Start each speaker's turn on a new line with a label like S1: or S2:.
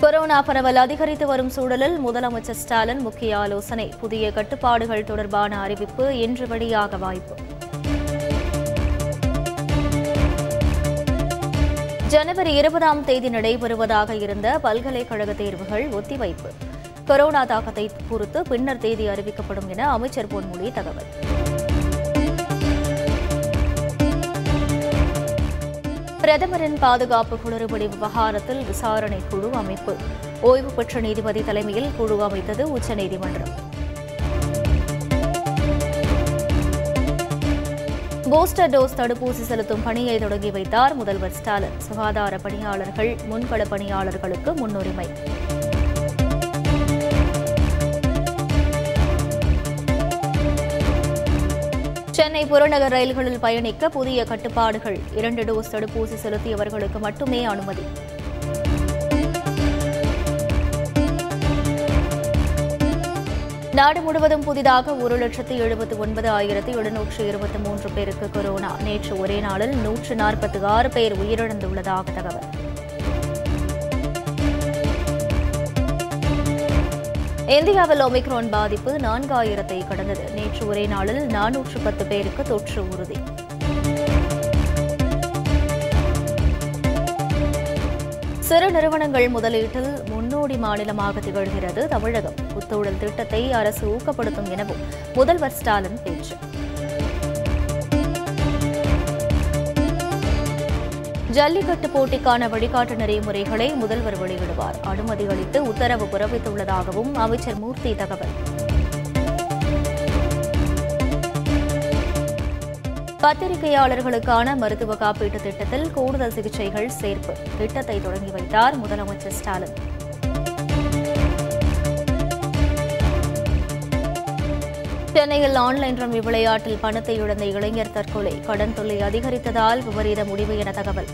S1: Corona பரவல் அதிகரித்து வரும் சூழலில் முதலமைச்சர் ஸ்டாலின் முக்கிய ஆலோசனை. புதிய கட்டுப்பாடுகள் தொடர்பான அறிவிப்பு இன்று வெளியாக வாய்ப்பு. ஜனவரி இருபதாம் தேதி நடைபெறுவதாக இருந்த பல்கலைக்கழக தேர்வுகள் ஒத்திவைப்பு. கொரோனா தாக்கத்தை பொறுத்து பின்னர் தேதி அறிவிக்கப்படும் என அமைச்சர் பொன்முடி தகவல். பிரதமரின் பாதுகாப்பு குளறுபடி விவகாரத்தில் விசாரணை குழு அமைப்பு. ஓய்வு பெற்ற நீதிபதி தலைமையில் குழு அமைத்தது உச்சநீதிமன்றம். பூஸ்டர் டோஸ் தடுப்பூசி செலுத்தும் பணியை தொடங்கி வைத்தார் முதல்வர் ஸ்டாலின். சுகாதார பணியாளர்கள் முன்கள பணியாளர்களுக்கு முன்னுரிமை. சென்னை புறநகர் ரயில்களில் பயணிக்க புதிய கட்டுப்பாடுகள். இரண்டு டோஸ் தடுப்பூசி செலுத்தியவர்களுக்கு மட்டுமே அனுமதி. நாடு முழுவதும் புதிதாக ஒரு லட்சத்து எழுபத்து ஒன்பது ஆயிரத்து எழுநூற்று இருபத்தி மூன்று பேருக்கு கொரோனா. நேற்று ஒரே நாளில் நூற்று நாற்பத்தி ஆறு பேர் உயிரிழந்துள்ளதாக தகவல். இந்தியாவில் ஒமிக்ரான் பாதிப்பு நான்காயிரத்தை கடந்தது. நேற்று ஒரே நாளில் நானூற்று பத்து பேருக்கு தொற்று உறுதி. சிறு நிறுவனங்கள் முதலீட்டில் முன்னோடி மாநிலமாக திகழ்கிறது தமிழகம். புத்தொழில் திட்டத்தை அரசு ஊக்கப்படுத்தும் எனவும் முதல்வர் ஸ்டாலின் பேச்சு. ஜல்லிக்கட்டு போட்டிக்கான வழிகாட்டு நெறிமுறைகளை முதல்வர் வெளியிடுவார். அனுமதி அளித்து உத்தரவு பிறப்பித்துள்ளதாகவும் அமைச்சர் மூர்த்தி தகவல். பத்திரிகையாளர்களுக்கான மருத்துவ காப்பீட்டு திட்டத்தில் கூடுதல் சிகிச்சைகள் சேர்ப்பு. திட்டத்தை தொடங்கி வைத்தார் முதலமைச்சர் ஸ்டாலின். சென்னையில் ஆன்லைன் ரம்மி விளையாட்டில் பணத்தை இழந்த இளைஞர் தற்கொலை. கடன் தொல்லை அதிகரித்ததால் விபரீத முடிவு என தகவல்.